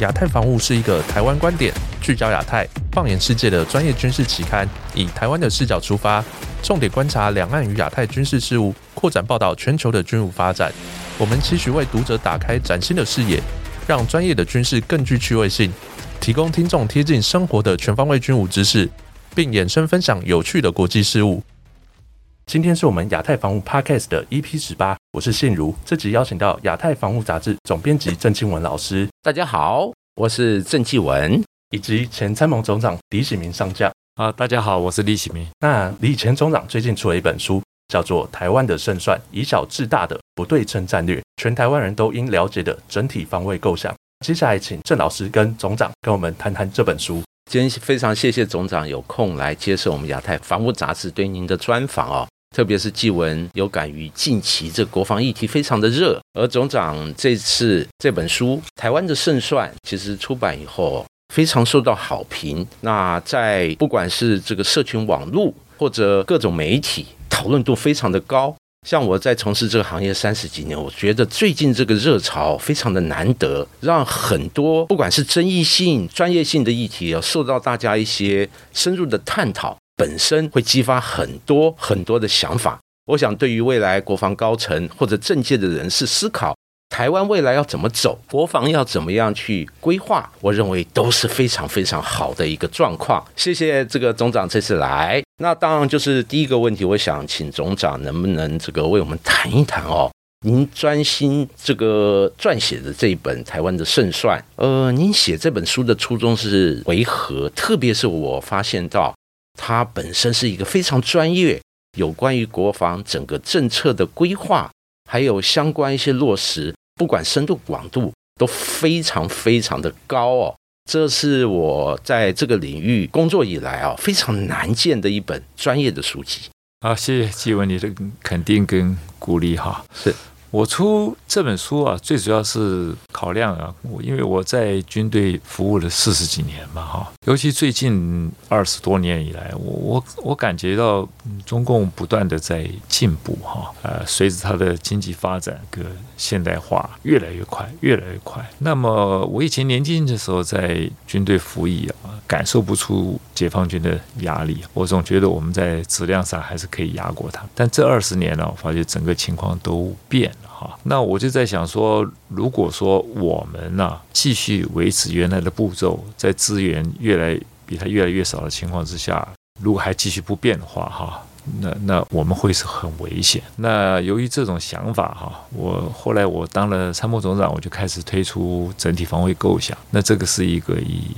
亚太防务是一个台湾观点、聚焦亚太、放眼世界的专业军事期刊，以台湾的视角出发，重点观察两岸与亚太军事事务，扩展报道全球的军武发展。我们期许为读者打开崭新的视野，让专业的军事更具趣味性，提供听众贴近生活的全方位军武知识，并衍生分享有趣的国际事务。今天是我们亚太防务 Podcast 的 EP 十八，我是信如。这集邀请到亚太防务杂志总编辑郑庆文老师，大家好，我是郑继文，以及前参谋总长李喜明上将。啊，大家好，我是李喜明。那李前总长最近出了一本书，叫做《台湾的胜算：以小制大的不对称战略》，全台湾人都应了解的整体防卫构想。接下来，请郑老师跟总长跟我们谈谈这本书。今天非常谢谢总长有空来接受我们亚太防务杂志对您的专访哦。特别是纪文有感于近期这国防议题非常的热，而总长这次这本书《台湾的胜算》其实出版以后非常受到好评。那在不管是这个社群网络或者各种媒体讨论度非常的高。像我在从事这个行业三十几年，我觉得最近这个热潮非常的难得，让很多不管是争议性、专业性的议题要，受到大家一些深入的探讨。本身会激发很多很多的想法。我想，对于未来国防高层或者政界的人士思考台湾未来要怎么走，国防要怎么样去规划，我认为都是非常非常好的一个状况。谢谢这个总长这次来。那当然就是第一个问题，我想请总长能不能这个为我们谈一谈哦？您专心这个撰写的这一本《台湾的胜算》，呃，您写这本书的初衷是为何？特别是我发现到。它本身是一个非常专业，有关于国防整个政策的规划，还有相关一些落实，不管深度广度都非常非常的高哦。这是我在这个领域工作以来啊非常难见的一本专业的书籍。好，谢谢纪文你的肯定跟鼓励哈。是。我出这本书啊，最主要是考量啊，我因为我在军队服务了四十几年嘛，哈，尤其最近二十多年以来，我我我感觉到中共不断的在进步，哈，呃，随着它的经济发展跟现代化越来越快，越来越快。那么我以前年轻的时候在军队服役啊，感受不出解放军的压力，我总觉得我们在质量上还是可以压过他。但这二十年呢，我发现整个情况都变。好，那我就在想说，如果说我们呢继续维持原来的步骤，在资源越来比它越来越少的情况之下，如果还继续不变的话，哈，那那我们会是很危险。那由于这种想法，哈，我后来我当了参谋总长，我就开始推出整体防卫构想。那这个是一个以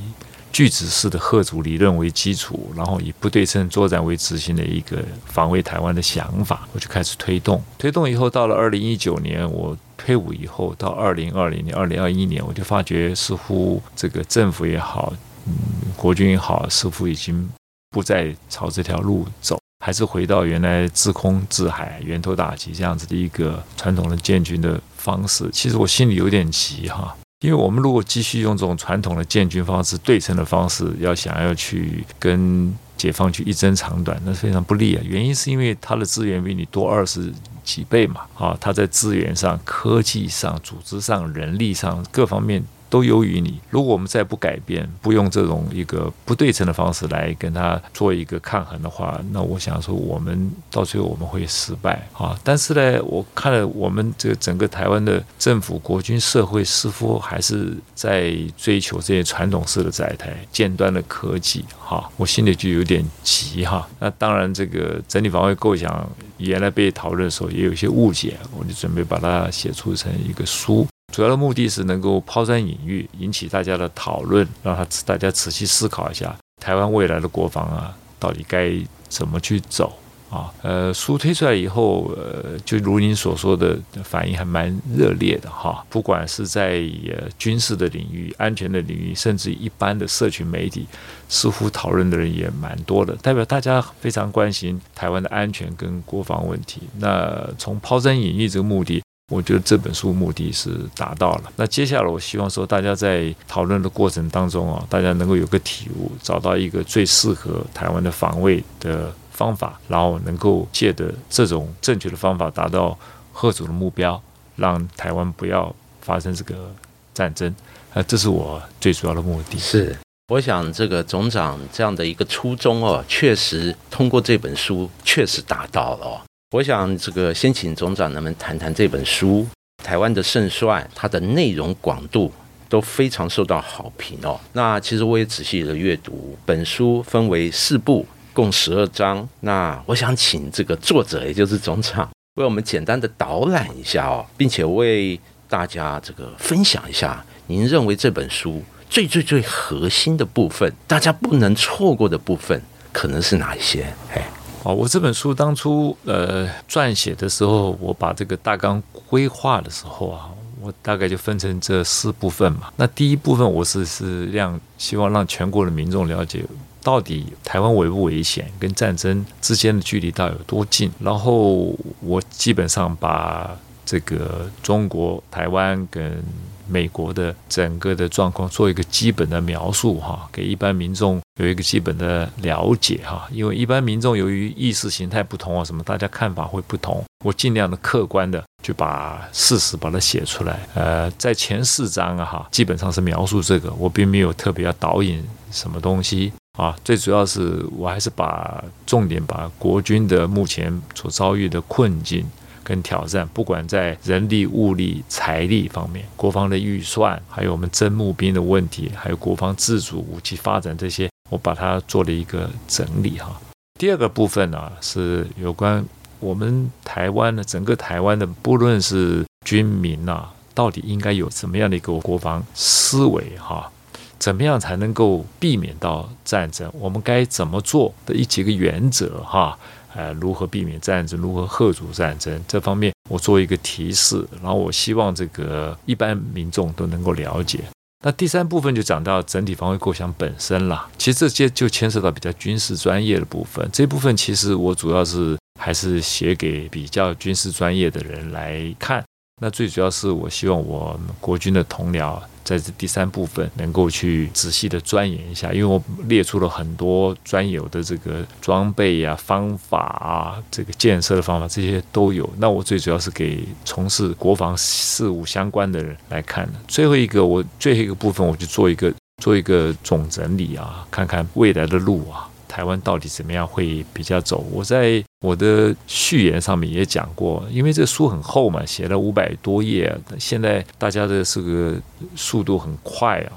巨子式的贺主理论为基础，然后以不对称作战为执行的一个防卫台湾的想法，我就开始推动。推动以后，到了二零一九年，我退伍以后，到二零二零年、二零二一年，我就发觉似乎这个政府也好，嗯，国军也好，似乎已经不再朝这条路走，还是回到原来自空自海、源头打击这样子的一个传统的建军的方式。其实我心里有点急哈。因为我们如果继续用这种传统的建军方式、对称的方式，要想要去跟解放军一争长短，那非常不利啊。原因是因为他的资源比你多二十几倍嘛，啊，他在资源上、科技上、组织上、人力上各方面。都优于你。如果我们再不改变，不用这种一个不对称的方式来跟他做一个抗衡的话，那我想说，我们到最后我们会失败啊。但是呢，我看了我们这个整个台湾的政府、国军、社会，似乎还是在追求这些传统式的载台、尖端的科技哈。我心里就有点急哈。那当然，这个整体防卫构想原来被讨论的时候也有一些误解，我就准备把它写出成一个书。主要的目的是能够抛砖引玉，引起大家的讨论，让他大家仔细思考一下台湾未来的国防啊，到底该怎么去走啊？呃，书推出来以后，呃，就如您所说的，反应还蛮热烈的哈。不管是在呃军事的领域、安全的领域，甚至一般的社群媒体，似乎讨论的人也蛮多的，代表大家非常关心台湾的安全跟国防问题。那从抛砖引玉这个目的。我觉得这本书目的是达到了。那接下来，我希望说，大家在讨论的过程当中啊，大家能够有个体悟，找到一个最适合台湾的防卫的方法，然后能够借着这种正确的方法，达到贺主的目标，让台湾不要发生这个战争，啊，这是我最主要的目的。是，我想这个总长这样的一个初衷哦，确实通过这本书确实达到了。我想这个先请总长能不能谈谈这本书《台湾的胜算》，它的内容广度都非常受到好评哦。那其实我也仔细的阅读本书，分为四部，共十二章。那我想请这个作者，也就是总长，为我们简单的导览一下哦，并且为大家这个分享一下，您认为这本书最最最核心的部分，大家不能错过的部分，可能是哪一些？哎。哦，我这本书当初呃撰写的时候，我把这个大纲规划的时候啊，我大概就分成这四部分嘛。那第一部分我是是让希望让全国的民众了解，到底台湾危不危险，跟战争之间的距离到底有多近。然后我基本上把这个中国台湾跟美国的整个的状况做一个基本的描述哈，给一般民众有一个基本的了解哈。因为一般民众由于意识形态不同啊，什么大家看法会不同，我尽量的客观的就把事实把它写出来。呃，在前四章啊哈，基本上是描述这个，我并没有特别要导引什么东西啊。最主要是我还是把重点把国军的目前所遭遇的困境。跟挑战，不管在人力、物力、财力方面，国防的预算，还有我们征募兵的问题，还有国防自主、武器发展这些，我把它做了一个整理哈。第二个部分呢，是有关我们台湾的整个台湾的，不论是军民呐，到底应该有什么样的一个国防思维哈？怎么样才能够避免到战争？我们该怎么做的一几个原则哈？呃，如何避免战争？如何遏阻战争？这方面我做一个提示，然后我希望这个一般民众都能够了解。那第三部分就讲到整体防卫构想本身了。其实这些就牵涉到比较军事专业的部分。这部分其实我主要是还是写给比较军事专业的人来看。那最主要是我希望我们国军的同僚。在这第三部分能够去仔细的钻研一下，因为我列出了很多专有的这个装备呀、方法啊、这个建设的方法，这些都有。那我最主要是给从事国防事务相关的人来看的。最后一个，我最后一个部分，我就做一个做一个总整理啊，看看未来的路啊。台湾到底怎么样会比较走？我在我的序言上面也讲过，因为这书很厚嘛，写了五百多页，现在大家的这个速度很快啊，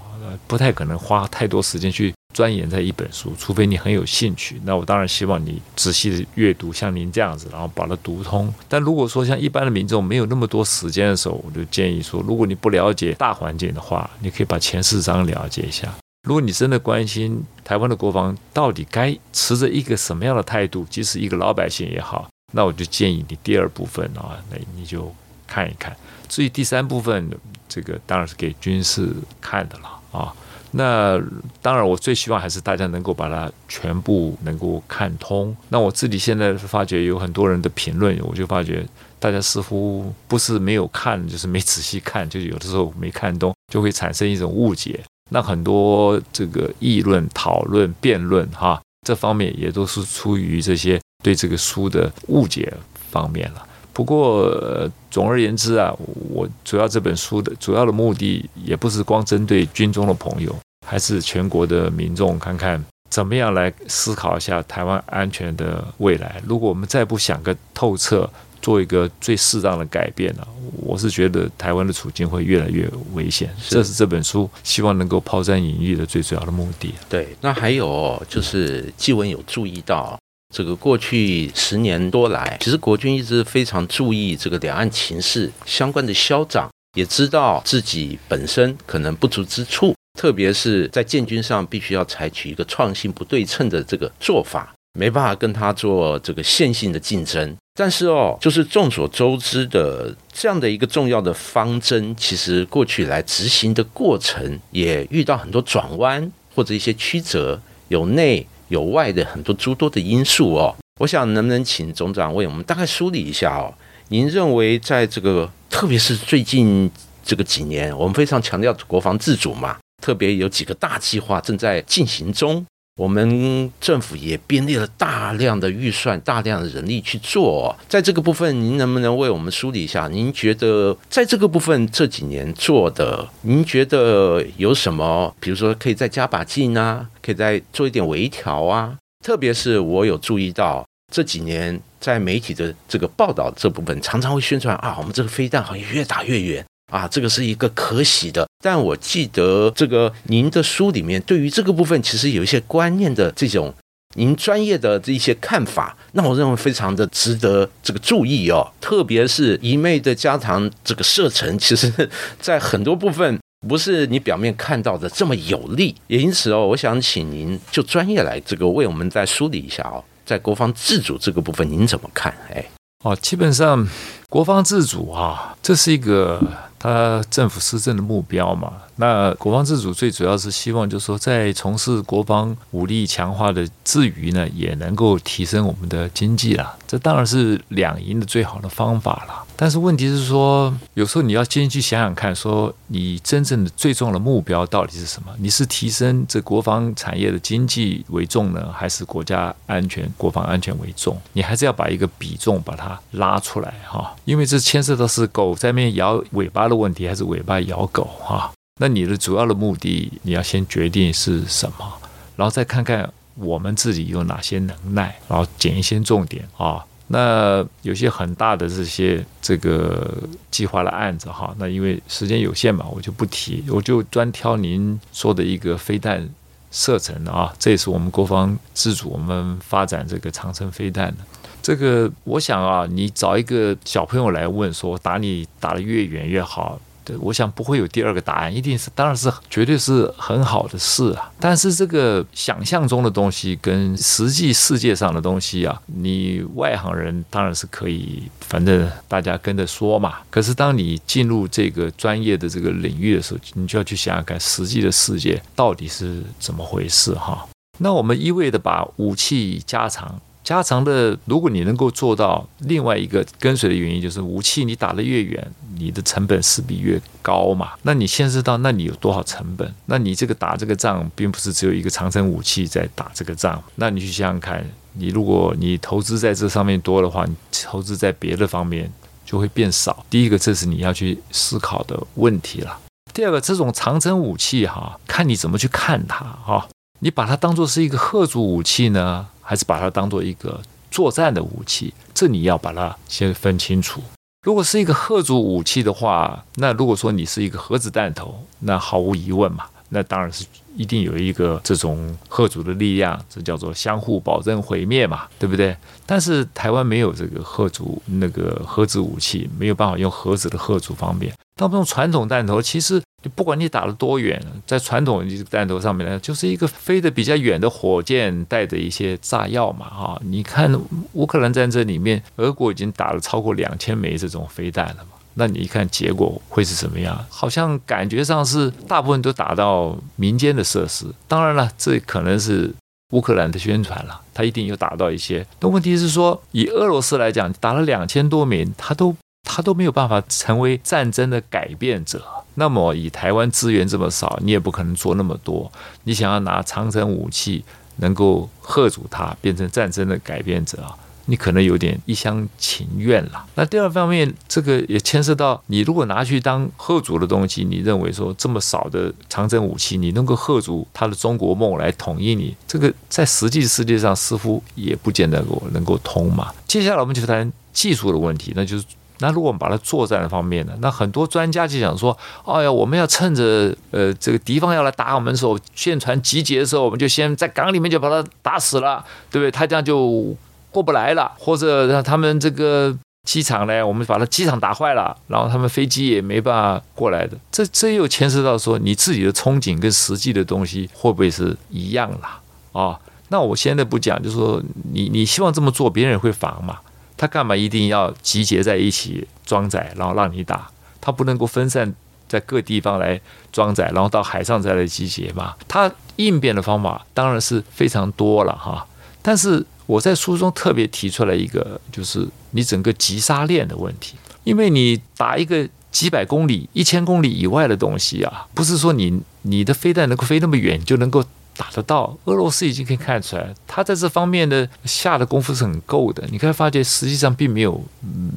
不太可能花太多时间去钻研在一本书，除非你很有兴趣。那我当然希望你仔细的阅读，像您这样子，然后把它读通。但如果说像一般的民众没有那么多时间的时候，我就建议说，如果你不了解大环境的话，你可以把前四章了解一下。如果你真的关心台湾的国防到底该持着一个什么样的态度，即使一个老百姓也好，那我就建议你第二部分啊，那你就看一看。至于第三部分，这个当然是给军事看的了啊。那当然，我最希望还是大家能够把它全部能够看通。那我自己现在发觉有很多人的评论，我就发觉大家似乎不是没有看，就是没仔细看，就有的时候没看懂，就会产生一种误解。那很多这个议论、讨论、辩论，哈，这方面也都是出于这些对这个书的误解方面了。不过总而言之啊，我主要这本书的主要的目的，也不是光针对军中的朋友，还是全国的民众，看看怎么样来思考一下台湾安全的未来。如果我们再不想个透彻。做一个最适当的改变呢，我是觉得台湾的处境会越来越危险，这是这本书希望能够抛砖引玉的最主要的目的。对，那还有就是纪文有注意到，这个过去十年多来，其实国军一直非常注意这个两岸情势相关的消长，也知道自己本身可能不足之处，特别是在建军上必须要采取一个创新不对称的这个做法。没办法跟他做这个线性的竞争，但是哦，就是众所周知的这样的一个重要的方针，其实过去来执行的过程也遇到很多转弯或者一些曲折，有内有外的很多诸多的因素哦。我想能不能请总长为我们大概梳理一下哦？您认为在这个特别是最近这个几年，我们非常强调国防自主嘛，特别有几个大计划正在进行中。我们政府也编列了大量的预算、大量的人力去做。在这个部分，您能不能为我们梳理一下？您觉得在这个部分这几年做的，您觉得有什么？比如说，可以再加把劲啊，可以再做一点微调啊。特别是我有注意到这几年在媒体的这个报道这部分，常常会宣传啊，我们这个飞弹好像越打越远。啊，这个是一个可喜的，但我记得这个您的书里面对于这个部分其实有一些观念的这种您专业的这一些看法，那我认为非常的值得这个注意哦。特别是一昧的加强这个射程，其实在很多部分不是你表面看到的这么有利。也因此哦，我想请您就专业来这个为我们再梳理一下哦，在国防自主这个部分您怎么看？哎，哦，基本上国防自主啊，这是一个。呃政府施政的目标嘛，那国防自主最主要是希望，就是说，在从事国防武力强化的之余呢，也能够提升我们的经济啦。这当然是两赢的最好的方法啦。但是问题是说，有时候你要先去想想看，说你真正的最重要的目标到底是什么？你是提升这国防产业的经济为重呢，还是国家安全、国防安全为重？你还是要把一个比重把它拉出来哈，因为这牵涉到是狗在面摇尾巴的问题，还是尾巴摇狗哈？那你的主要的目的，你要先决定是什么，然后再看看我们自己有哪些能耐，然后捡一些重点啊。那有些很大的这些这个计划的案子哈，那因为时间有限嘛，我就不提，我就专挑您说的一个飞弹射程啊，这也是我们国防自主，我们发展这个长城飞弹的。这个我想啊，你找一个小朋友来问说，打你打得越远越好。对，我想不会有第二个答案，一定是，当然是绝对是很好的事啊。但是这个想象中的东西跟实际世界上的东西啊，你外行人当然是可以，反正大家跟着说嘛。可是当你进入这个专业的这个领域的时候，你就要去想想看，实际的世界到底是怎么回事哈。那我们一味的把武器加长。加长的，如果你能够做到另外一个跟随的原因，就是武器你打得越远，你的成本势必越高嘛。那你现知道，那你有多少成本？那你这个打这个仗，并不是只有一个长城武器在打这个仗。那你去想想看，你如果你投资在这上面多的话，你投资在别的方面就会变少。第一个，这是你要去思考的问题了。第二个，这种长城武器哈，看你怎么去看它哈。你把它当做是一个贺族武器呢？还是把它当做一个作战的武器，这你要把它先分清楚。如果是一个核主武器的话，那如果说你是一个核子弹头，那毫无疑问嘛，那当然是一定有一个这种核主的力量，这叫做相互保证毁灭嘛，对不对？但是台湾没有这个核主那个核子武器，没有办法用核子的核主方面。当用传统弹头，其实。不管你打了多远，在传统弹头上面呢，就是一个飞得比较远的火箭带着一些炸药嘛，哈！你看乌克兰战争里面，俄国已经打了超过两千枚这种飞弹了嘛，那你一看结果会是什么样？好像感觉上是大部分都打到民间的设施。当然了，这可能是乌克兰的宣传了，他一定有打到一些。但问题是说，以俄罗斯来讲，打了两千多枚，他都他都没有办法成为战争的改变者。那么以台湾资源这么少，你也不可能做那么多。你想要拿长城武器能够吓阻它，变成战争的改变者啊，你可能有点一厢情愿了。那第二方面，这个也牵涉到你如果拿去当吓阻的东西，你认为说这么少的长城武器，你能够吓阻他的中国梦来统一你，这个在实际世界上似乎也不见得够能够通嘛。接下来我们就谈技术的问题，那就是。那如果我们把它作战的方面呢？那很多专家就想说：，哎呀，我们要趁着呃这个敌方要来打我们的时候，舰船集结的时候，我们就先在港里面就把它打死了，对不对？他这样就过不来了，或者让他们这个机场呢，我们把它机场打坏了，然后他们飞机也没办法过来的。这这又牵涉到说，你自己的憧憬跟实际的东西会不会是一样啦？啊，那我现在不讲，就是说你你希望这么做，别人会防嘛？他干嘛一定要集结在一起装载，然后让你打？他不能够分散在各地方来装载，然后到海上再来集结嘛？他应变的方法当然是非常多了哈。但是我在书中特别提出来一个，就是你整个急杀链的问题，因为你打一个几百公里、一千公里以外的东西啊，不是说你你的飞弹能够飞那么远就能够打得到。俄罗斯已经可以看出来，他在这方面的下的功夫是很够的。你可以发觉，实际上并没有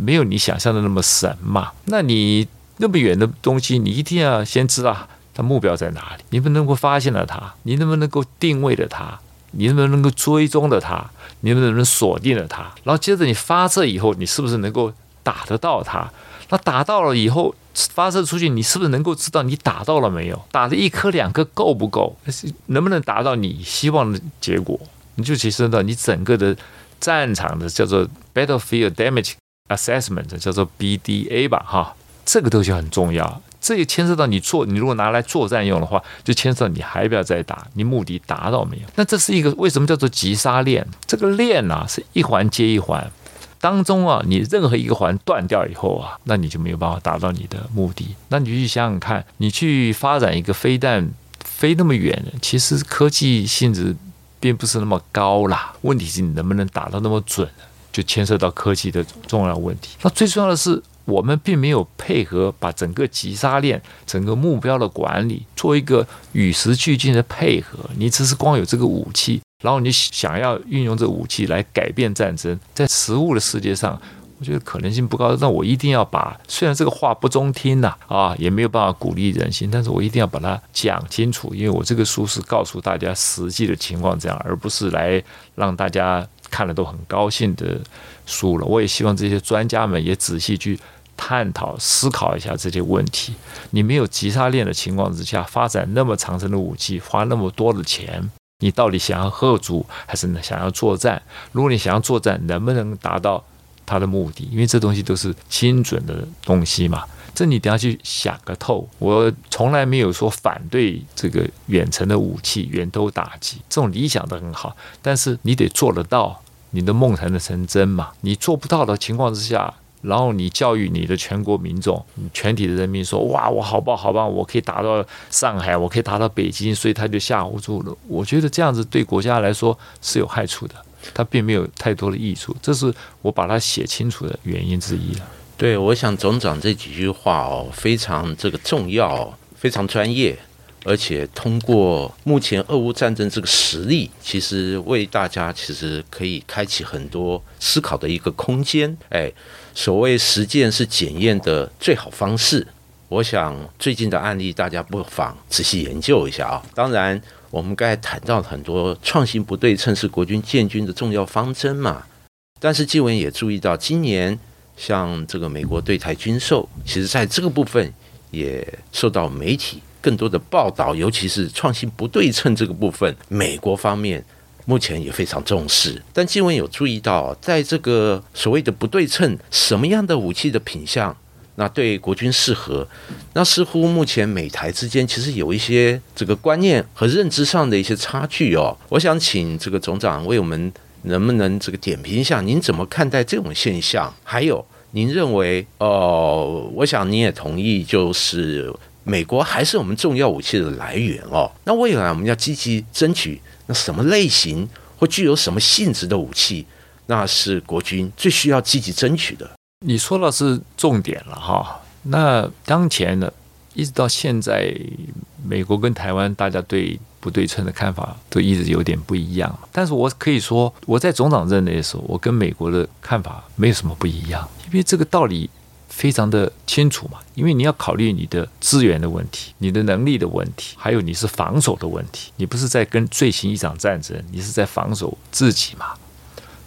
没有你想象的那么神嘛。那你那么远的东西，你一定要先知道它目标在哪里，你不能够发现了它，你能不能够定位了它，你能不能够追踪了它，你能不能锁定了它，然后接着你发射以后，你是不是能够打得到它？那打到了以后。发射出去，你是不是能够知道你打到了没有？打的一颗两颗够不够？能不能达到你希望的结果？你就提升到你整个的战场的叫做 battlefield damage assessment，叫做 BDA 吧，哈，这个东西很重要。这也牵涉到你做，你如果拿来作战用的话，就牵涉到你还不要再打，你目的达到没有？那这是一个为什么叫做急杀链？这个链啊，是一环接一环。当中啊，你任何一个环断掉以后啊，那你就没有办法达到你的目的。那你去想想看，你去发展一个飞弹飞那么远，其实科技性质并不是那么高啦。问题是你能不能打到那么准，就牵涉到科技的重要问题。那最重要的是，我们并没有配合把整个急杀链、整个目标的管理做一个与时俱进的配合。你只是光有这个武器。然后你想要运用这武器来改变战争，在实物的世界上，我觉得可能性不高。那我一定要把，虽然这个话不中听呐，啊，也没有办法鼓励人心，但是我一定要把它讲清楚，因为我这个书是告诉大家实际的情况这样，而不是来让大家看了都很高兴的书了。我也希望这些专家们也仔细去探讨、思考一下这些问题。你没有急杀链的情况之下，发展那么长程的武器，花那么多的钱。你到底想要贺主还是想要作战？如果你想要作战，能不能达到他的目的？因为这东西都是精准的东西嘛，这你等下去想个透。我从来没有说反对这个远程的武器、远投打击，这种理想的很好，但是你得做得到，你的梦才能成真嘛。你做不到的情况之下。然后你教育你的全国民众、全体的人民说：“哇，我好棒好棒，我可以打到上海，我可以打到北京。”所以他就吓唬住了。我觉得这样子对国家来说是有害处的，它并没有太多的益处。这是我把它写清楚的原因之一了。对，我想总长这几句话哦，非常这个重要，非常专业。而且通过目前俄乌战争这个实力，其实为大家其实可以开启很多思考的一个空间。哎，所谓实践是检验的最好方式。我想最近的案例大家不妨仔细研究一下啊。当然，我们刚才谈到很多创新不对称是国军建军的重要方针嘛。但是纪文也注意到，今年像这个美国对台军售，其实在这个部分也受到媒体。更多的报道，尤其是创新不对称这个部分，美国方面目前也非常重视。但新闻有注意到，在这个所谓的不对称，什么样的武器的品相，那对国军适合？那似乎目前美台之间其实有一些这个观念和认知上的一些差距哦。我想请这个总长为我们能不能这个点评一下，您怎么看待这种现象？还有，您认为，哦，我想您也同意，就是。美国还是我们重要武器的来源哦。那未来我们要积极争取，那什么类型或具有什么性质的武器，那是国军最需要积极争取的。你说的是重点了哈。那当前呢，一直到现在，美国跟台湾大家对不对称的看法都一直有点不一样。但是我可以说，我在总长任内的时候，我跟美国的看法没有什么不一样，因为这个道理。非常的清楚嘛，因为你要考虑你的资源的问题、你的能力的问题，还有你是防守的问题。你不是在跟最新一场战争，你是在防守自己嘛？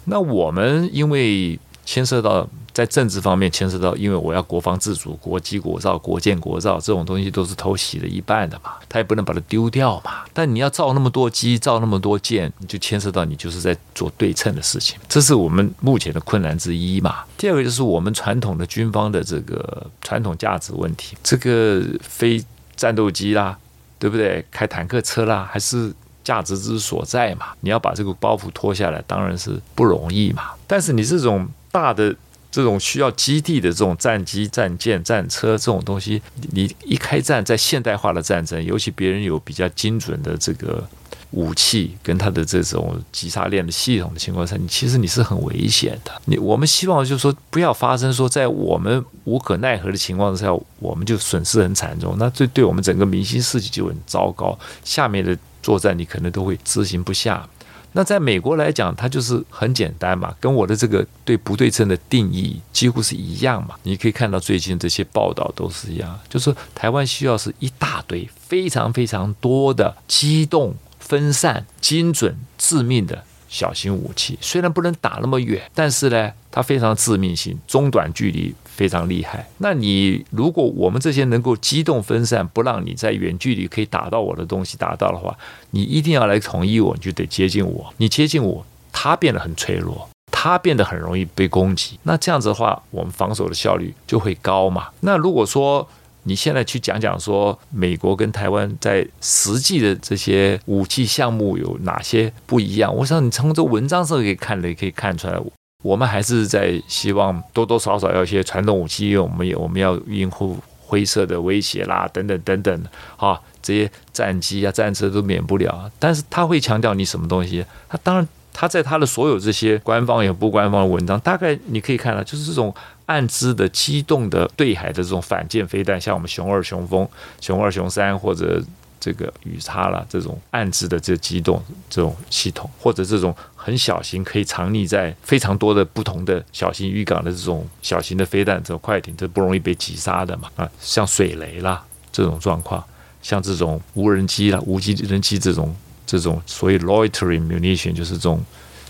那我们因为牵涉到。在政治方面牵涉到，因为我要国防自主、国机国造、国建国造这种东西都是偷袭的一半的嘛，他也不能把它丢掉嘛。但你要造那么多机、造那么多舰，你就牵涉到你就是在做对称的事情，这是我们目前的困难之一嘛。第二个就是我们传统的军方的这个传统价值问题，这个飞战斗机啦，对不对？开坦克车啦，还是价值之所在嘛？你要把这个包袱脱下来，当然是不容易嘛。但是你这种大的。这种需要基地的这种战机、战舰、战车这种东西，你一开战，在现代化的战争，尤其别人有比较精准的这个武器跟他的这种击杀链的系统的情况下，你其实你是很危险的。你我们希望就是说，不要发生说在我们无可奈何的情况之下，我们就损失很惨重，那这对我们整个民心士气就很糟糕。下面的作战，你可能都会执行不下。那在美国来讲，它就是很简单嘛，跟我的这个对不对称的定义几乎是一样嘛。你可以看到最近这些报道都是一样，就是台湾需要是一大堆非常非常多的机动、分散、精准、致命的。小型武器虽然不能打那么远，但是呢，它非常致命性，中短距离非常厉害。那你如果我们这些能够机动分散，不让你在远距离可以打到我的东西打到的话，你一定要来统一我，你就得接近我。你接近我，它变得很脆弱，它变得很容易被攻击。那这样子的话，我们防守的效率就会高嘛。那如果说，你现在去讲讲说，美国跟台湾在实际的这些武器项目有哪些不一样？我想你从这文章上可以看的，也可以看出来，我们还是在希望多多少少要一些传统武器，因为我们也我们要应付灰色的威胁啦，等等等等，哈，这些战机啊、战车都免不了。但是他会强调你什么东西？他当然他在他的所有这些官方也不官方的文章，大概你可以看到，就是这种。暗支的机动的对海的这种反舰飞弹，像我们熊二、熊风、熊二、熊三或者这个雨叉啦，这种暗支的这机动这种系统，或者这种很小型可以藏匿在非常多的不同的小型渔港的这种小型的飞弹，这种快艇，这不容易被击杀的嘛？啊，像水雷啦这种状况，像这种无人机啦、无机人机这种这种所谓 loitering munition，就是这种。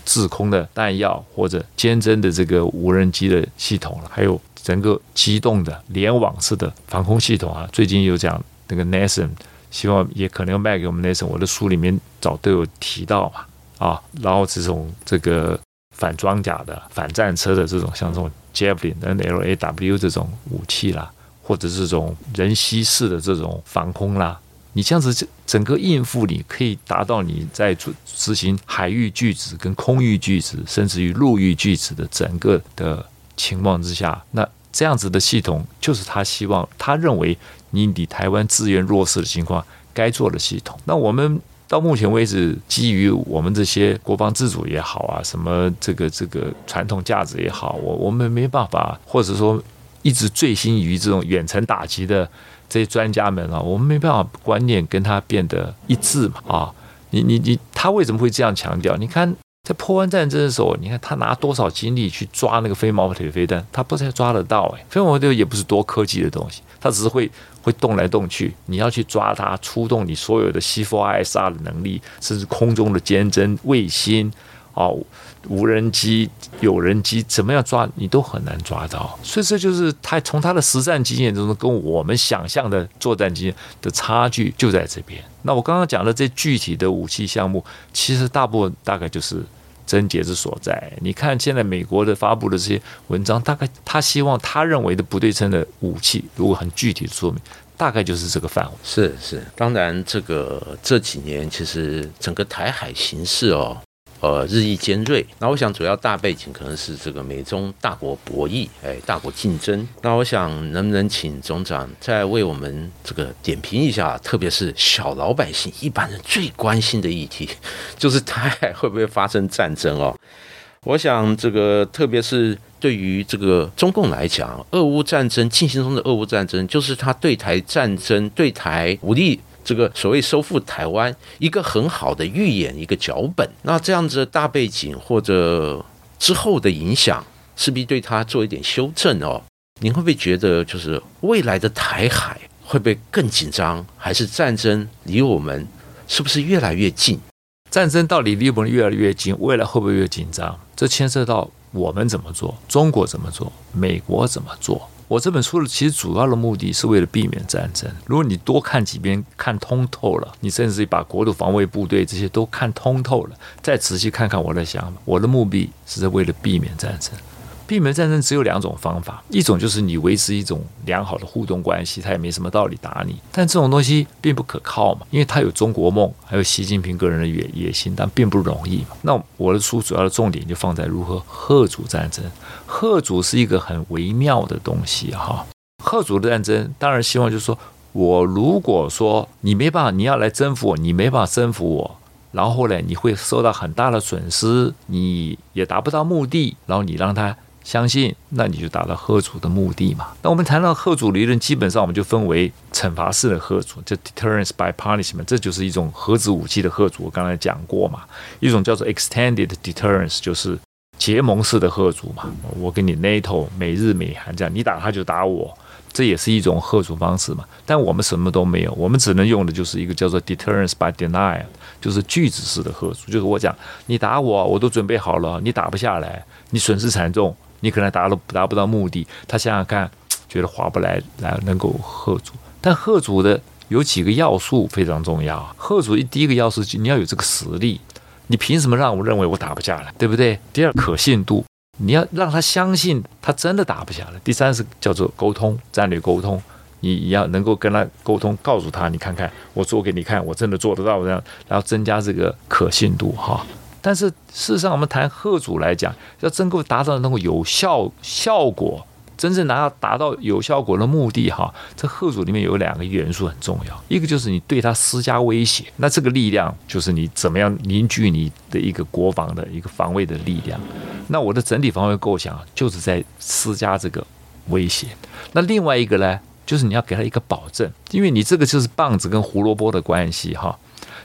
制空的弹药或者坚贞的这个无人机的系统了，还有整个机动的联网式的防空系统啊。最近有讲那个 Nason，希望也可能要卖给我们 Nason。我的书里面早都有提到嘛，啊，然后这种这个反装甲的、反战车的这种，像这种 Javelin、NLAW 这种武器啦，或者这种人吸式的这种防空啦。你这样子，整整个应付，你可以达到你在执执行海域拒止、跟空域拒止，甚至于陆域拒止的整个的情况之下，那这样子的系统，就是他希望，他认为你你台湾资源弱势的情况该做的系统。那我们到目前为止，基于我们这些国防自主也好啊，什么这个这个传统价值也好，我我们没办法，或者说一直醉心于这种远程打击的。这些专家们啊，我们没办法观念跟他变得一致嘛啊！你你你，他为什么会这样强调？你看在破湾战争的时候，你看他拿多少精力去抓那个飞毛腿飞弹，他不太抓得到哎。飞毛腿也不是多科技的东西，它只是会会动来动去，你要去抓它，出动你所有的 C4ISR 的能力，甚至空中的尖侦卫星。哦，无人机、有人机怎么样抓你都很难抓到，所以这就是他从他的实战经验中跟我们想象的作战经验的差距就在这边。那我刚刚讲的这具体的武器项目，其实大部分大概就是症结之所在。你看现在美国的发布的这些文章，大概他希望他认为的不对称的武器，如果很具体的说明，大概就是这个范围。是是，当然这个这几年其实整个台海形势哦。呃，日益尖锐。那我想，主要大背景可能是这个美中大国博弈，哎，大国竞争。那我想，能不能请总长再为我们这个点评一下，特别是小老百姓、一般人最关心的议题，就是台海会不会发生战争哦？我想，这个特别是对于这个中共来讲，俄乌战争进行中的俄乌战争，就是他对台战争、对台武力。这个所谓收复台湾，一个很好的预演，一个脚本。那这样子的大背景或者之后的影响，势必对他做一点修正哦。您会不会觉得，就是未来的台海会不会更紧张，还是战争离我们是不是越来越近？战争到底离我们越来越近，未来会不会越紧张？这牵涉到我们怎么做，中国怎么做，美国怎么做。我这本书的其实主要的目的是为了避免战争。如果你多看几遍，看通透了，你甚至把国土防卫部队这些都看通透了，再仔细看看我的想法，我的目的是为了避免战争。避免战争只有两种方法，一种就是你维持一种良好的互动关系，他也没什么道理打你。但这种东西并不可靠嘛，因为他有中国梦，还有习近平个人的野野心，但并不容易嘛。那我的书主要的重点就放在如何贺主战争。贺主是一个很微妙的东西哈。贺主的战争当然希望就是说我如果说你没办法，你要来征服我，你没办法征服我，然后呢你会受到很大的损失，你也达不到目的，然后你让他。相信，那你就达到贺主的目的嘛。那我们谈到贺主理论，基本上我们就分为惩罚式的贺主，就 deterrence by punishment，这就是一种核子武器的贺主。我刚才讲过嘛，一种叫做 extended deterrence，就是结盟式的贺主嘛。我跟你 NATO 美日美韩这样，你打他就打我。这也是一种贺主方式嘛，但我们什么都没有，我们只能用的就是一个叫做 deterrence by denial，就是拒止式的贺主，就是我讲你打我，我都准备好了，你打不下来，你损失惨重，你可能达到达不到目的，他想想看，觉得划不来，来能够贺主，但贺主的有几个要素非常重要，贺主第一个要素你要有这个实力，你凭什么让我认为我打不下来，对不对？第二可信度。你要让他相信他真的打不下来。第三是叫做沟通，战略沟通，你要能够跟他沟通，告诉他，你看看我做给你看，我真的做得到这样，然后增加这个可信度哈。但是事实上，我们谈贺主来讲，要真够达到那种有效效果。真正拿到达到有效果的目的，哈，这贺主里面有两个元素很重要，一个就是你对他施加威胁，那这个力量就是你怎么样凝聚你的一个国防的一个防卫的力量。那我的整体防卫构想就是在施加这个威胁。那另外一个呢，就是你要给他一个保证，因为你这个就是棒子跟胡萝卜的关系，哈，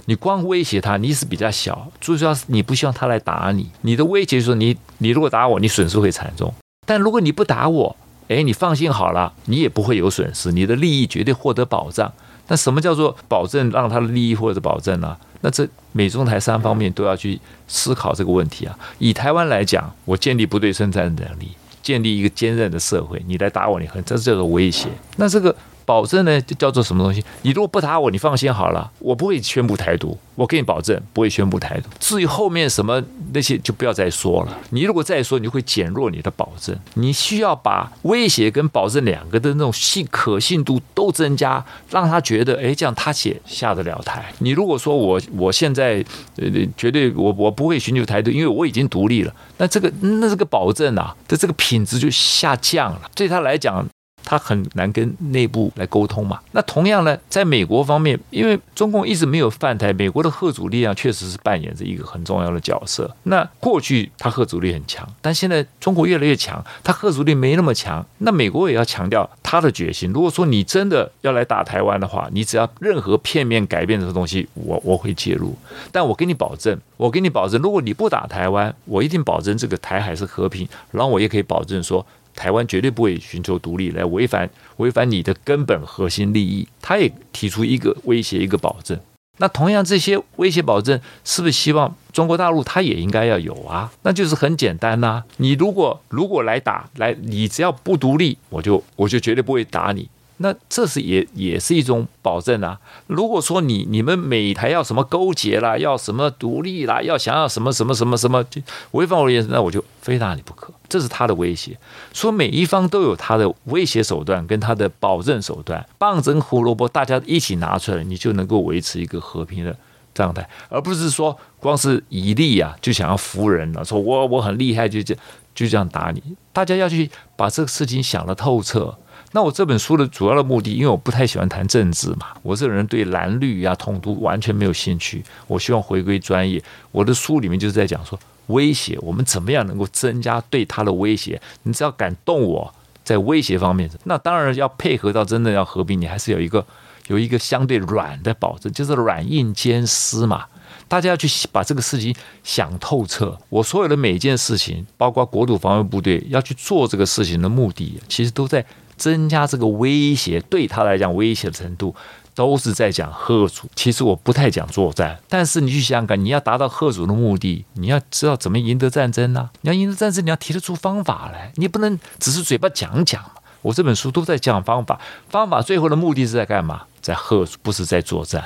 你光威胁他，你是比较小，最主要是你不希望他来打你，你的威胁说你你如果打我，你损失会惨重。但如果你不打我，哎，你放心好了，你也不会有损失，你的利益绝对获得保障。那什么叫做保证让他的利益获得保证呢？那这美中台三方面都要去思考这个问题啊。以台湾来讲，我建立不对称战能力，建立一个坚韧的社会，你来打我，你很这叫做威胁。那这个。保证呢，就叫做什么东西？你如果不打我，你放心好了，我不会宣布台独，我给你保证不会宣布台独。至于后面什么那些，就不要再说了。你如果再说，你会减弱你的保证。你需要把威胁跟保证两个的那种信可信度都增加，让他觉得，哎，这样他也下得了台。你如果说我我现在呃绝对我我不会寻求台独，因为我已经独立了，那这个那这个保证啊的这个品质就下降了。对他来讲。他很难跟内部来沟通嘛？那同样呢，在美国方面，因为中共一直没有犯台，美国的核主力量确实是扮演着一个很重要的角色。那过去他核主力很强，但现在中国越来越强，他核主力没那么强。那美国也要强调他的决心。如果说你真的要来打台湾的话，你只要任何片面改变这个东西，我我会介入。但我给你保证，我给你保证，如果你不打台湾，我一定保证这个台海是和平。然后我也可以保证说。台湾绝对不会寻求独立来违反违反你的根本核心利益。他也提出一个威胁，一个保证。那同样这些威胁保证，是不是希望中国大陆他也应该要有啊？那就是很简单呐。你如果如果来打来，你只要不独立，我就我就绝对不会打你。那这是也也是一种保证啊。如果说你你们美台要什么勾结啦，要什么独立啦，要想要什么什么什么什么违反我的原则那我就非打你不可。这是他的威胁。说每一方都有他的威胁手段跟他的保证手段，棒针胡萝卜大家一起拿出来，你就能够维持一个和平的状态，而不是说光是以利啊就想要服人了，说我我很厉害就这就这样打你。大家要去把这个事情想得透彻。那我这本书的主要的目的，因为我不太喜欢谈政治嘛，我这个人对蓝绿呀、统独完全没有兴趣。我希望回归专业。我的书里面就是在讲说，威胁我们怎么样能够增加对他的威胁。你只要敢动我，在威胁方面，那当然要配合到真的要合并，你还是有一个有一个相对软的保证，就是软硬兼施嘛。大家要去把这个事情想透彻。我所有的每件事情，包括国土防卫部队要去做这个事情的目的，其实都在。增加这个威胁，对他来讲威胁的程度，都是在讲贺主。其实我不太讲作战，但是你去想想，你要达到贺主的目的，你要知道怎么赢得战争呢？你要赢得战争，你要提得出方法来，你不能只是嘴巴讲讲嘛。我这本书都在讲方法，方法最后的目的是在干嘛？在贺主，不是在作战。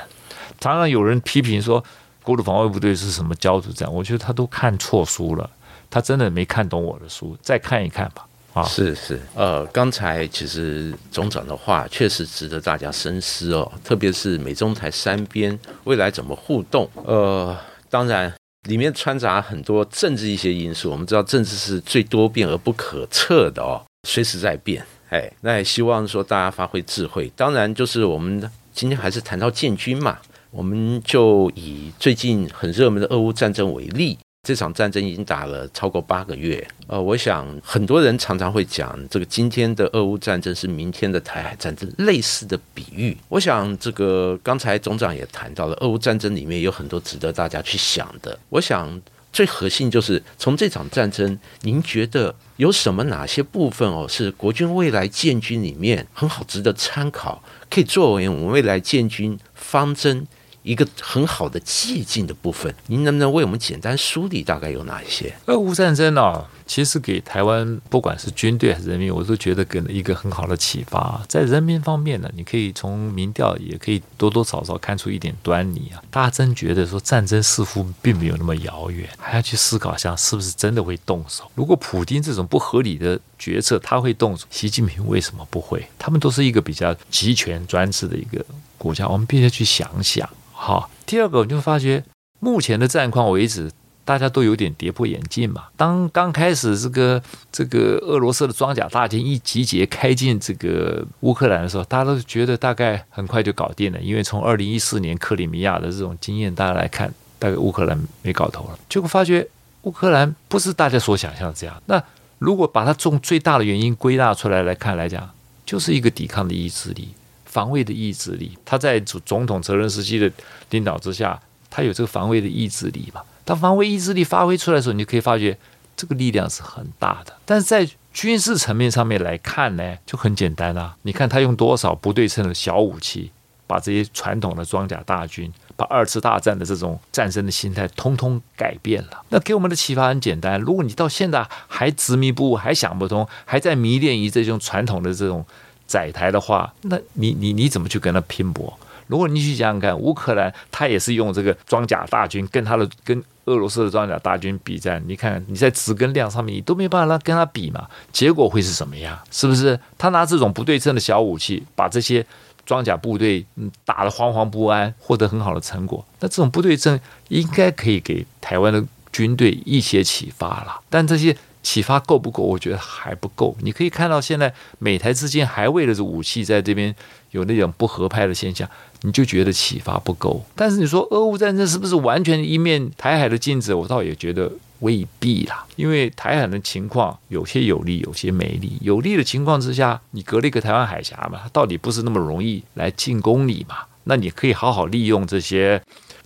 常常有人批评说，国土防卫部队是什么焦土战？我觉得他都看错书了，他真的没看懂我的书，再看一看吧。是是，呃，刚才其实总长的话确实值得大家深思哦，特别是美中台三边未来怎么互动，呃，当然里面掺杂很多政治一些因素，我们知道政治是最多变而不可测的哦，随时在变，哎，那也希望说大家发挥智慧，当然就是我们今天还是谈到建军嘛，我们就以最近很热门的俄乌战争为例。这场战争已经打了超过八个月。呃，我想很多人常常会讲，这个今天的俄乌战争是明天的台海战争，类似的比喻。我想这个刚才总长也谈到了，俄乌战争里面有很多值得大家去想的。我想最核心就是从这场战争，您觉得有什么哪些部分哦，是国军未来建军里面很好值得参考，可以作为我们未来建军方针？一个很好的寂静的部分，您能不能为我们简单梳理大概有哪一些？俄乌战争啊，其实给台湾不管是军队还是人民，我都觉得给了一个很好的启发。在人民方面呢，你可以从民调也可以多多少少看出一点端倪啊。大家真觉得说战争似乎并没有那么遥远，还要去思考一下是不是真的会动手。如果普京这种不合理的决策他会动手，习近平为什么不会？他们都是一个比较集权专制的一个国家，我们必须去想想。好，第二个我就发觉，目前的战况为止，大家都有点跌破眼镜嘛。当刚开始这个这个俄罗斯的装甲大军一集结开进这个乌克兰的时候，大家都觉得大概很快就搞定了，因为从二零一四年克里米亚的这种经验，大家来看，大概乌克兰没搞头了。结果发觉乌克兰不是大家所想象这样。那如果把它从最大的原因归纳出来来看来讲，就是一个抵抗的意志力。防卫的意志力，他在总总统泽连斯基的领导之下，他有这个防卫的意志力嘛？当防卫意志力发挥出来的时候，你就可以发觉这个力量是很大的。但是在军事层面上面来看呢，就很简单啊。你看他用多少不对称的小武器，把这些传统的装甲大军，把二次大战的这种战争的心态通通改变了。那给我们的启发很简单：如果你到现在还执迷不悟，还想不通，还在迷恋于这种传统的这种。载台的话，那你你你怎么去跟他拼搏？如果你去想想看，乌克兰他也是用这个装甲大军跟他的跟俄罗斯的装甲大军比战，你看你在质跟量上面你都没办法跟他比嘛，结果会是什么样？是不是？他拿这种不对称的小武器，把这些装甲部队嗯打得惶惶不安，获得很好的成果。那这种不对称应该可以给台湾的军队一些启发了，但这些。启发够不够？我觉得还不够。你可以看到，现在美台之间还为了这武器在这边有那种不合拍的现象，你就觉得启发不够。但是你说俄乌战争是不是完全一面台海的镜子？我倒也觉得未必啦。因为台海的情况有些有利，有些没利。有利的情况之下，你隔了一个台湾海峡嘛，它到底不是那么容易来进攻你嘛？那你可以好好利用这些。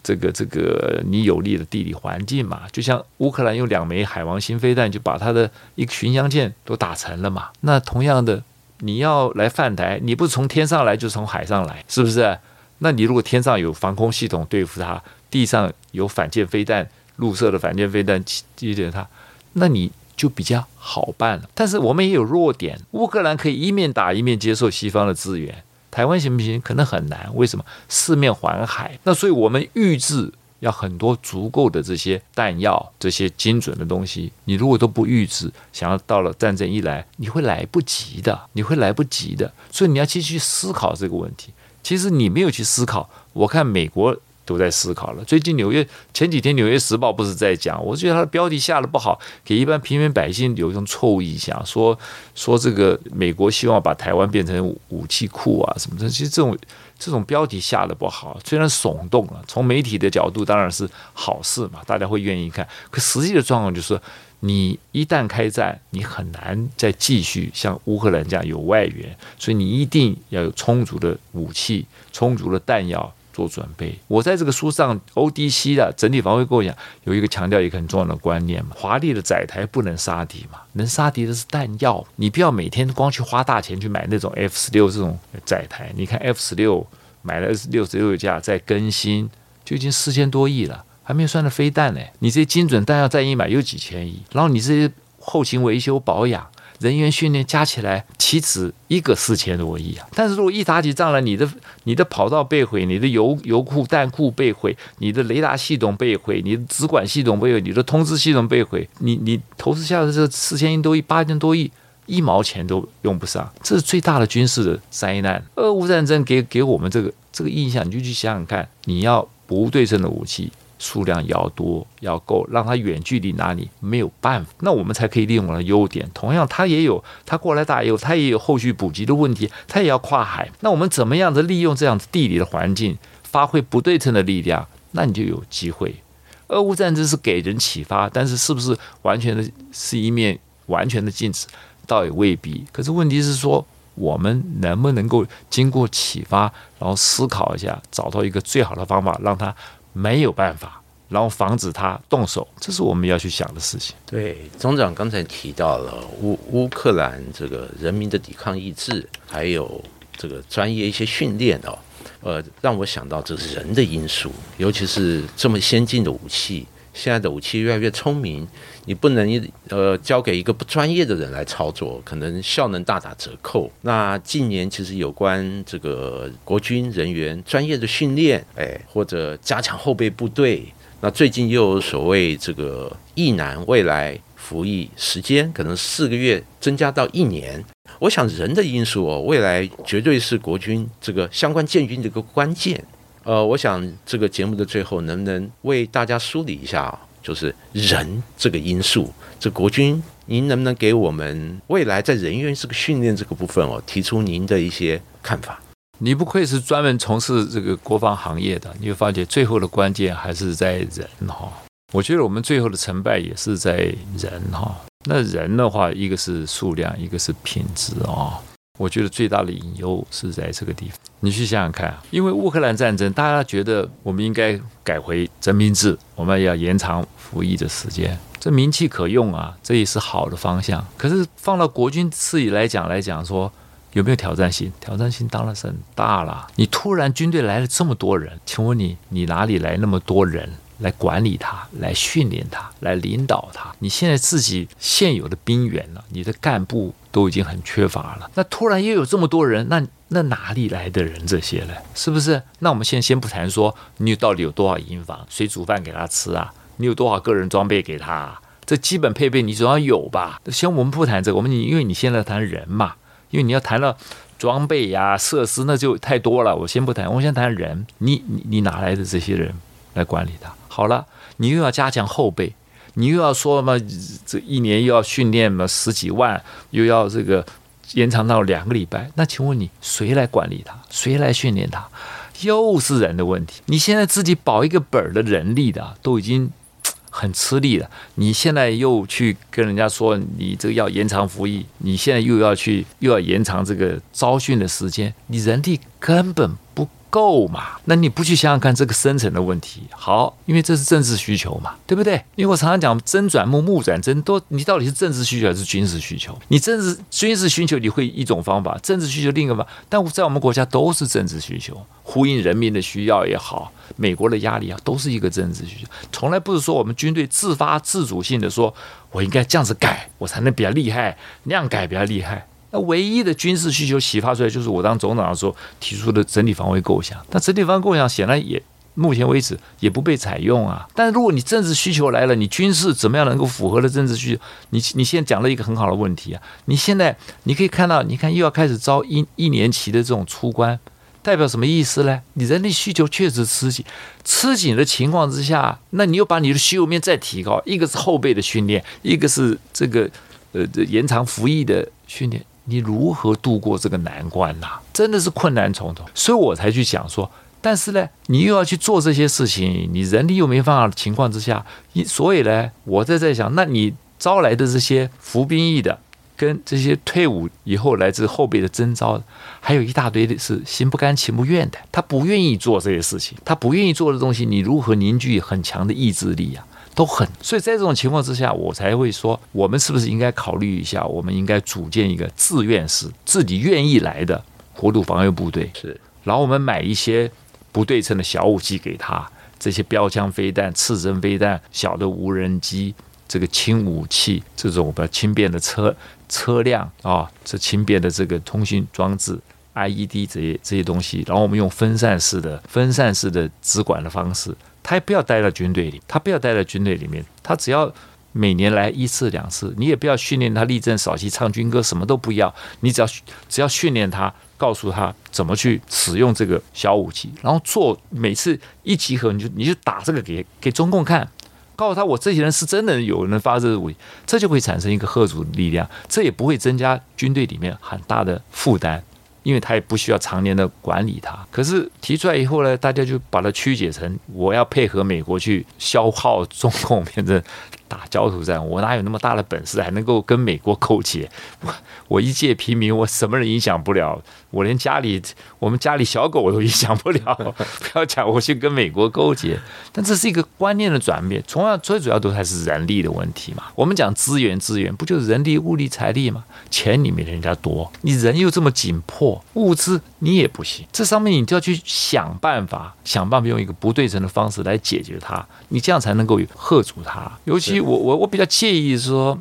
这个这个你有利的地理环境嘛，就像乌克兰用两枚海王星飞弹就把它的一个巡洋舰都打沉了嘛。那同样的，你要来犯台，你不是从天上来，就从海上来，是不是？那你如果天上有防空系统对付它，地上有反舰飞弹、陆射的反舰飞弹击击它，那你就比较好办了。但是我们也有弱点，乌克兰可以一面打一面接受西方的资源。台湾行不行？可能很难。为什么？四面环海，那所以我们预制要很多足够的这些弹药，这些精准的东西。你如果都不预制，想要到了战争一来，你会来不及的，你会来不及的。所以你要继续思考这个问题。其实你没有去思考，我看美国。都在思考了。最近纽约前几天《纽约时报》不是在讲？我觉得它的标题下的不好，给一般平民百姓有一种错误印象，说说这个美国希望把台湾变成武器库啊什么的。其实这种这种标题下的不好，虽然耸动了，从媒体的角度当然是好事嘛，大家会愿意看。可实际的状况就是，你一旦开战，你很难再继续像乌克兰这样有外援，所以你一定要有充足的武器、充足的弹药。做准备。我在这个书上，ODC 的整体防卫构想有一个强调一个很重要的观念嘛，华丽的载台不能杀敌嘛，能杀敌的是弹药。你不要每天光去花大钱去买那种 F 十六这种载台。你看 F 十六买了六十六架，在更新就已经四千多亿了，还没有算的飞弹呢。你这些精准弹药再一买又几千亿，然后你这些后勤维修保养。人员训练加起来岂止一个四千多亿啊！但是如果一打起仗来，你的你的跑道被毁，你的油油库弹库被毁，你的雷达系统被毁，你的直管系统被毁，你的通知系统被毁，你你投资下的这四千亿多亿、八千多亿，一毛钱都用不上，这是最大的军事的灾难。俄乌战争给给我们这个这个印象，你就去想想看，你要不对称的武器。数量要多要够，让他远距离拿你没有办法，那我们才可以利用的优点。同样，他也有他过来打，有他也有后续补给的问题，他也要跨海。那我们怎么样子利用这样子地理的环境，发挥不对称的力量？那你就有机会。俄乌战争是给人启发，但是是不是完全的是一面完全的禁止，倒也未必。可是问题是说，我们能不能够经过启发，然后思考一下，找到一个最好的方法，让他没有办法。然后防止他动手，这是我们要去想的事情。对，总长刚才提到了乌乌克兰这个人民的抵抗意志，还有这个专业一些训练哦，呃，让我想到这是人的因素，尤其是这么先进的武器，现在的武器越来越聪明，你不能呃交给一个不专业的人来操作，可能效能大打折扣。那近年其实有关这个国军人员专业的训练，哎，或者加强后备部队。那最近又有所谓这个役男未来服役时间可能四个月增加到一年，我想人的因素哦，未来绝对是国军这个相关建军的一个关键。呃，我想这个节目的最后能不能为大家梳理一下，就是人这个因素，这国军您能不能给我们未来在人员这个训练这个部分哦，提出您的一些看法？你不愧是专门从事这个国防行业的，你会发觉最后的关键还是在人哈。我觉得我们最后的成败也是在人哈。那人的话，一个是数量，一个是品质啊。我觉得最大的隐忧是在这个地方。你去想想看，因为乌克兰战争，大家觉得我们应该改回征兵制，我们要延长服役的时间，这名气可用啊，这也是好的方向。可是放到国军自己来讲来讲说。有没有挑战性？挑战性当然是很大了。你突然军队来了这么多人，请问你，你哪里来那么多人来管理他、来训练他、来领导他？你现在自己现有的兵员呢？你的干部都已经很缺乏了。那突然又有这么多人，那那哪里来的人这些呢？是不是？那我们现在先不谈说你到底有多少营房，谁煮饭给他吃啊？你有多少个人装备给他？这基本配备你总要有吧？先我们不谈这个，我们你因为你现在谈人嘛。因为你要谈了装备呀、设施，那就太多了。我先不谈，我先谈人。你你你哪来的这些人来管理他？好了，你又要加强后备，你又要说嘛，这一年又要训练嘛十几万，又要这个延长到两个礼拜。那请问你谁来管理他？谁来训练他？又是人的问题。你现在自己保一个本儿的人力的都已经。很吃力了，你现在又去跟人家说你这个要延长服役，你现在又要去又要延长这个招训的时间，你人力根本不。够嘛？那你不去想想看这个深层的问题？好，因为这是政治需求嘛，对不对？因为我常常讲真转木，木转真，都你到底是政治需求还是军事需求？你政治军事需求你会一种方法，政治需求另一个方法。但在我们国家都是政治需求，呼应人民的需要也好，美国的压力啊，都是一个政治需求。从来不是说我们军队自发自主性的说，我应该这样子改，我才能比较厉害，那样改比较厉害。那唯一的军事需求启发出来，就是我当总长的时候提出的整体防卫构想。但整体防卫构想显然也目前为止也不被采用啊。但是如果你政治需求来了，你军事怎么样能够符合了政治需求？你你现在讲了一个很好的问题啊。你现在你可以看到，你看又要开始招一一年期的这种出关，代表什么意思呢？你人力需求确实吃紧，吃紧的情况之下，那你又把你的需求面再提高，一个是后备的训练，一个是这个呃延长服役的训练。你如何度过这个难关呐？真的是困难重重，所以我才去想说，但是呢，你又要去做这些事情，你人力又没办法的情况之下，所以呢，我在在想，那你招来的这些服兵役的，跟这些退伍以后来自后备的征召，还有一大堆的是心不甘情不愿的，他不愿意做这些事情，他不愿意做的东西，你如何凝聚很强的意志力呀？都很，所以在这种情况之下，我才会说，我们是不是应该考虑一下，我们应该组建一个自愿式、自己愿意来的国土防卫部队。是，然后我们买一些不对称的小武器给他，这些标枪飞弹、刺针飞弹、小的无人机、这个轻武器、这种比较轻便的车车辆啊，这轻便的这个通讯装置、IED 这些这些东西，然后我们用分散式的、分散式的直管的方式。他也不要待在军队里，他不要待在军队里面，他只要每年来一次两次，你也不要训练他立正扫旗唱军歌，什么都不要，你只要只要训练他，告诉他怎么去使用这个小武器，然后做每次一集合，你就你就打这个给给中共看，告诉他我这些人是真的有人发这个武器，这就会产生一个贺主力量，这也不会增加军队里面很大的负担。因为他也不需要常年的管理它。可是提出来以后呢，大家就把它曲解成我要配合美国去消耗中共，变成打焦土战。我哪有那么大的本事，还能够跟美国勾结？我我一介平民，我什么人影响不了？我连家里我们家里小狗我都影响不了，不要讲我去跟美国勾结。但这是一个观念的转变，同样最主要都还是人力的问题嘛。我们讲资源，资源不就是人力、物力、财力吗？钱你没人家多，你人又这么紧迫，物资你也不行。这上面你就要去想办法，想办法用一个不对称的方式来解决它，你这样才能够吓阻它。尤其我我我比较介意说。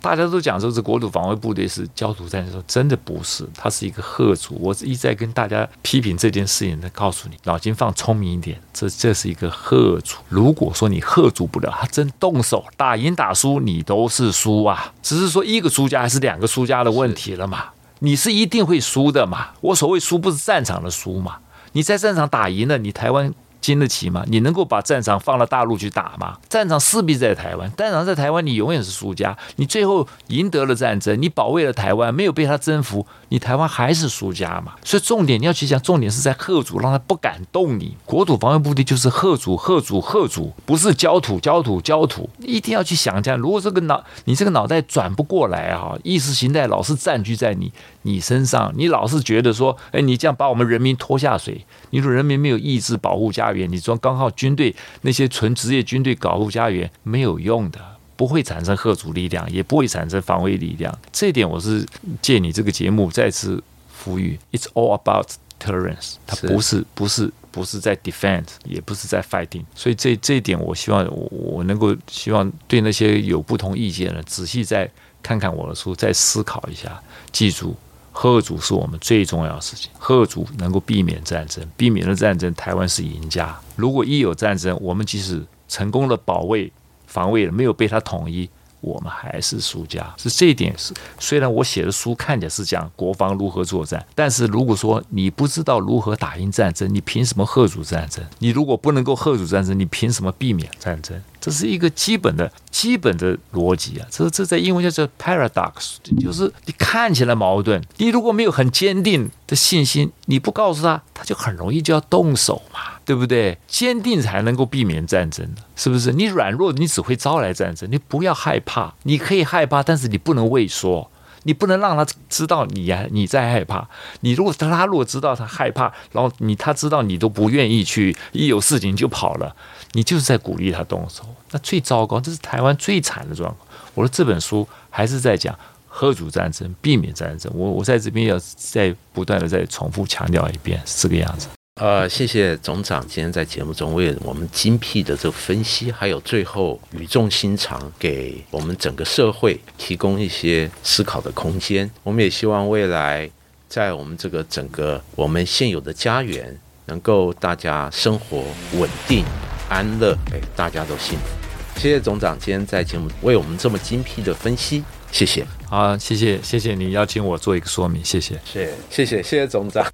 大家都讲说是国土防卫部队是焦土战的时候，真的不是，它是一个贺主。我一再跟大家批评这件事情，在告诉你，脑筋放聪明一点，这这是一个贺主。如果说你贺主不了，他真动手打赢打输，你都是输啊。只是说一个输家还是两个输家的问题了嘛？你是一定会输的嘛？我所谓输不是战场的输嘛？你在战场打赢了，你台湾。经得起吗？你能够把战场放到大陆去打吗？战场势必在台湾，战场在台湾，你永远是输家。你最后赢得了战争，你保卫了台湾，没有被他征服，你台湾还是输家嘛？所以重点你要去讲，重点是在贺主，让他不敢动你。国土防卫部队就是贺主，贺主，贺主，不是焦土，焦土，焦土。一定要去想一下。如果这个脑，你这个脑袋转不过来啊，意识形态老是占据在你你身上，你老是觉得说，哎，你这样把我们人民拖下水。你说人民没有意志保护家园，你说刚好军队那些纯职业军队保护家园没有用的，不会产生贺主力量，也不会产生防卫力量。这一点我是借你这个节目再次呼吁：It's all about tolerance。它不是不是不是在 defend，也不是在 fighting。所以这这一点，我希望我能够希望对那些有不同意见的，仔细再看看我的书，再思考一下，记住。贺主是我们最重要的事情，贺主能够避免战争，避免了战争，台湾是赢家。如果一有战争，我们即使成功的保卫、防卫了，没有被他统一。我们还是输家，是这一点是。虽然我写的书看起来是讲国防如何作战，但是如果说你不知道如何打赢战争，你凭什么贺主战争？你如果不能够贺主战争，你凭什么避免战争？这是一个基本的基本的逻辑啊！这这在英文叫做 paradox，就是你看起来矛盾，你如果没有很坚定的信心，你不告诉他，他就很容易就要动手嘛。对不对？坚定才能够避免战争是不是？你软弱，你只会招来战争。你不要害怕，你可以害怕，但是你不能畏缩，你不能让他知道你呀你在害怕。你如果他如果知道他害怕，然后你他知道你都不愿意去，一有事情就跑了，你就是在鼓励他动手。那最糟糕，这是台湾最惨的状况。我说这本书还是在讲喝主战争，避免战争。我我在这边要再不断的再重复强调一遍，是这个样子。呃，谢谢总长今天在节目中为我们精辟的这个分析，还有最后语重心长给我们整个社会提供一些思考的空间。我们也希望未来在我们这个整个我们现有的家园，能够大家生活稳定、安乐，哎，大家都幸福。谢谢总长今天在节目为我们这么精辟的分析，谢谢。好，谢谢，谢谢你邀请我做一个说明，谢谢，谢谢，谢谢，谢谢总长。